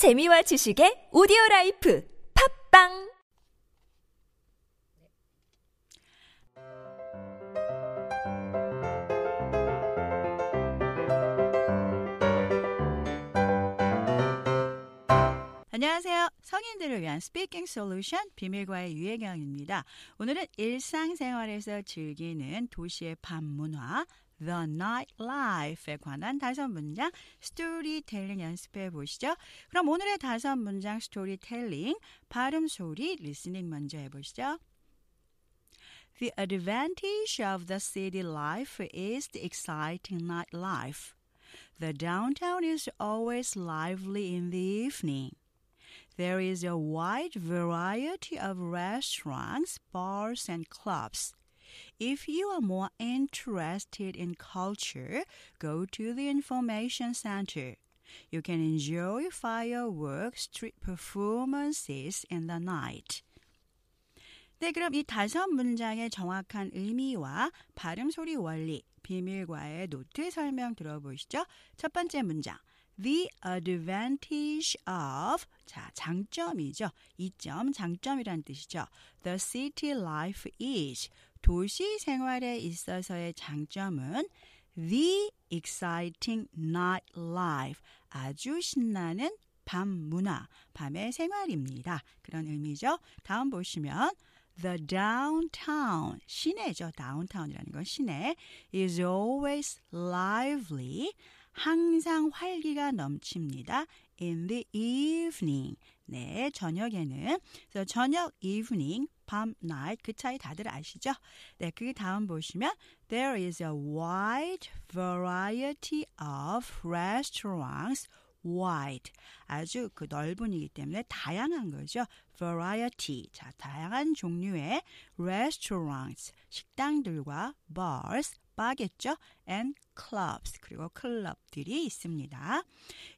재미와 지식의 오디오 라이프 팟빵 안녕하세요. 성인들을 위한 speaking solution 비밀과외 유혜경입니다. 오늘은 일상생활에서 즐기는 도시의 밤 문화 The Night Life에 관한 다섯 문장 스토리텔링 연습해 보시죠. 그럼 오늘의 다섯 문장 스토리텔링 발음 소리 리스닝 먼저 해보시죠. The advantage of the city life is the exciting nightlife. The downtown is always lively in the evening. There is a wide variety of restaurants, bars, and clubs. If you are more interested in culture, go to the information center. You can enjoy fireworks, street performances in the night. 네, 그럼 이 다섯 문장의 정확한 의미와 발음 소리 원리, 비밀과의 노트 설명 들어보시죠. 첫 번째 문장. The advantage of 자 장점이죠. 이점 장점이란 뜻이죠. The city life is 도시 생활에 있어서의 장점은 the exciting night life 아주 신나는 밤 문화, 밤의 생활입니다. 그런 의미죠. 다음 보시면 The downtown, 시내죠. downtown이라는 건 시내 is always lively 항상 활기가 넘칩니다. In the evening. 네, 저녁에는. 그래서 저녁, evening, 밤, night 그 차이 다들 아시죠? 네, 그 다음 보시면 There is a wide variety of restaurants. wide 아주 그 넓은이기 때문에 다양한 거죠. variety 자 다양한 종류의 restaurants 식당들과 bars 바겠죠. and clubs 그리고 클럽들이 있습니다.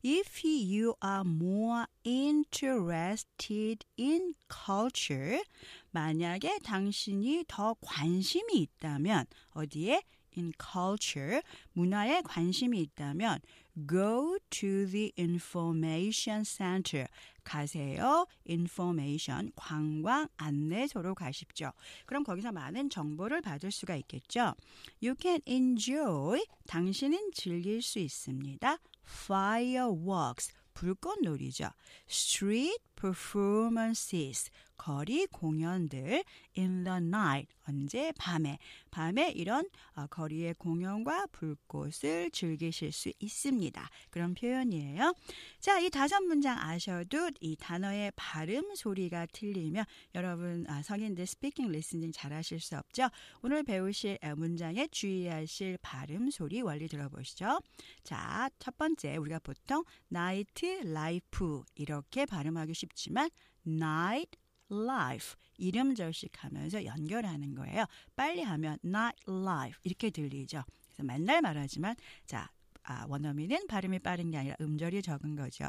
If you are more interested in culture 만약에 당신이 더 관심이 있다면 어디에 in culture 문화에 관심이 있다면 go to the information center 가세요. information 관광 안내소로 가십시오. 그럼 거기서 많은 정보를 받을 수가 있겠죠. You can enjoy 당신은 즐길 수 있습니다. fireworks 불꽃놀이죠. street performances 거리 공연들 in the night 언제 밤에 밤에 이런 어, 거리의 공연과 불꽃을 즐기실 수 있습니다. 그런 표현이에요. 자, 이 다섯 문장 아셔도 이 단어의 발음 소리가 틀리면 여러분 아, 성인들 speaking listening 잘하실 수 없죠. 오늘 배우실 문장에 주의하실 발음 소리 원리 들어보시죠. 자, 첫 번째 우리가 보통 night life 이렇게 발음하기 쉽지만 night life 이음절씩 하면서 연결하는 거예요. 빨리 하면 night life 이렇게 들리죠. 그래서 맨날 말하지만 자 아, 원어민은 발음이 빠른 게 아니라 음절이 적은 거죠.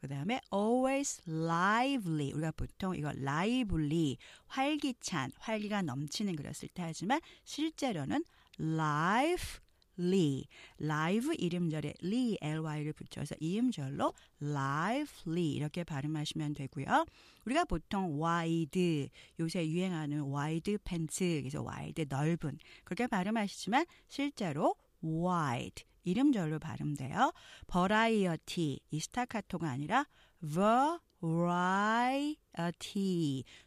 그 다음에 always lively. 우리가 보통 이거 lively, 활기찬, 활기가 넘치는 그랬을 때 하지만 실제로는 life 리, 라이브 이름절에 리, ly를 붙여서 이음절로 lively 이렇게 발음하시면 되고요. 우리가 보통 wide, 요새 유행하는 wide 팬츠, 그래서 wide 넓은 그렇게 발음하시지만 실제로 wide 일음절로 발음돼요. variety 이 스타카토가 아니라 variety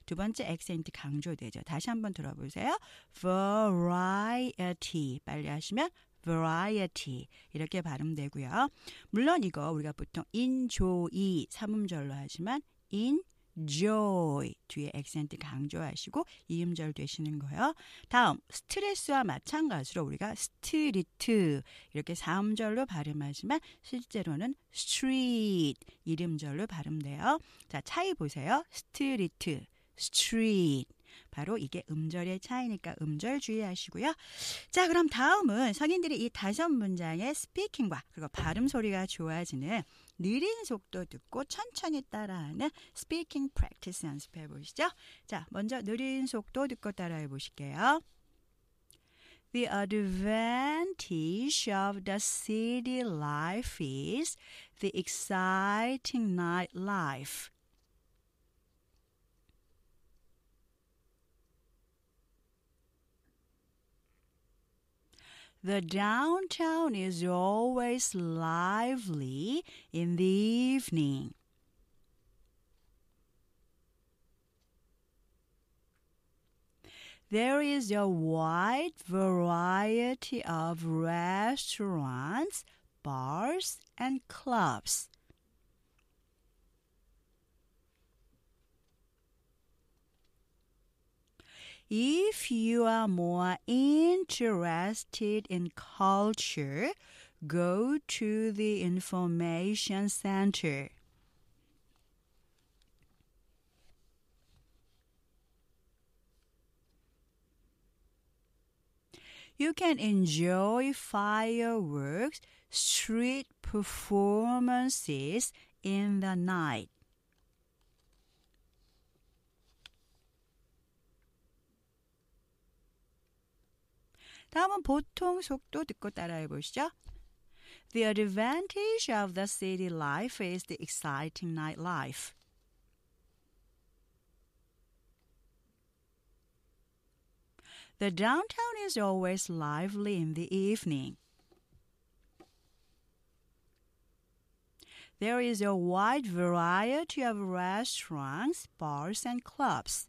두 번째 액센트 강조되죠. 다시 한번 들어보세요. variety 빨리 하시면 variety 이렇게 발음되고요. 물론 이거 우리가 보통 enjoy 삼음절로 하지만 enjoy 뒤에 액센트 강조하시고 이음절 되시는 거예요. 다음 street와 마찬가지로 우리가 스트리트 이렇게 사음절로 발음하지만 실제로는 street 일음절로 발음돼요. 자 차이 보세요. 스트리트, street 바로 이게 음절의 차이니까 음절 주의하시고요. 자, 그럼 다음은 성인들이 이 다섯 문장의 speaking과 그리고 발음 소리가 좋아지는 느린 속도 듣고 천천히 따라하는 speaking practice 연습해 보시죠. 자, 먼저 느린 속도 듣고 따라해 보실게요. The advantage of the city life is the exciting nightlife. The downtown is always lively in the evening. There is a wide variety of restaurants, bars, and clubs. If you are more interested in culture, go to the information center. You can enjoy fireworks, street performances in the night. 다음은 보통 속도 듣고 따라해 보시죠. The advantage of the city life is the exciting night life. The downtown is always lively in the evening. There is a wide variety of restaurants, bars, and clubs.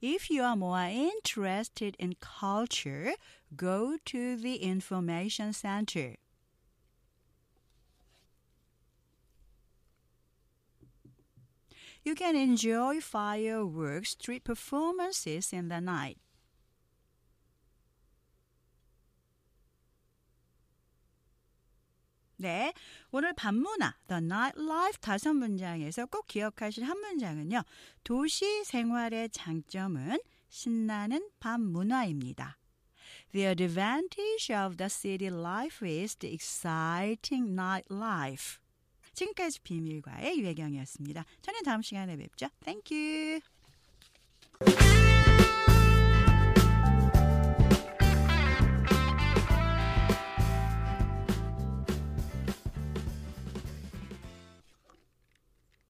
If you are more interested in culture, go to the information center. You can enjoy fireworks street performances in the night. 네, 오늘 밤문화, The Nightlife 다섯 문장에서 꼭 기억하실 한 문장은요. 도시 생활의 장점은 신나는 밤 문화입니다. The advantage of the city life is the exciting nightlife. 지금까지 비밀과의 유혜경이었습니다. 저는 다음 시간에 뵙죠. Thank you.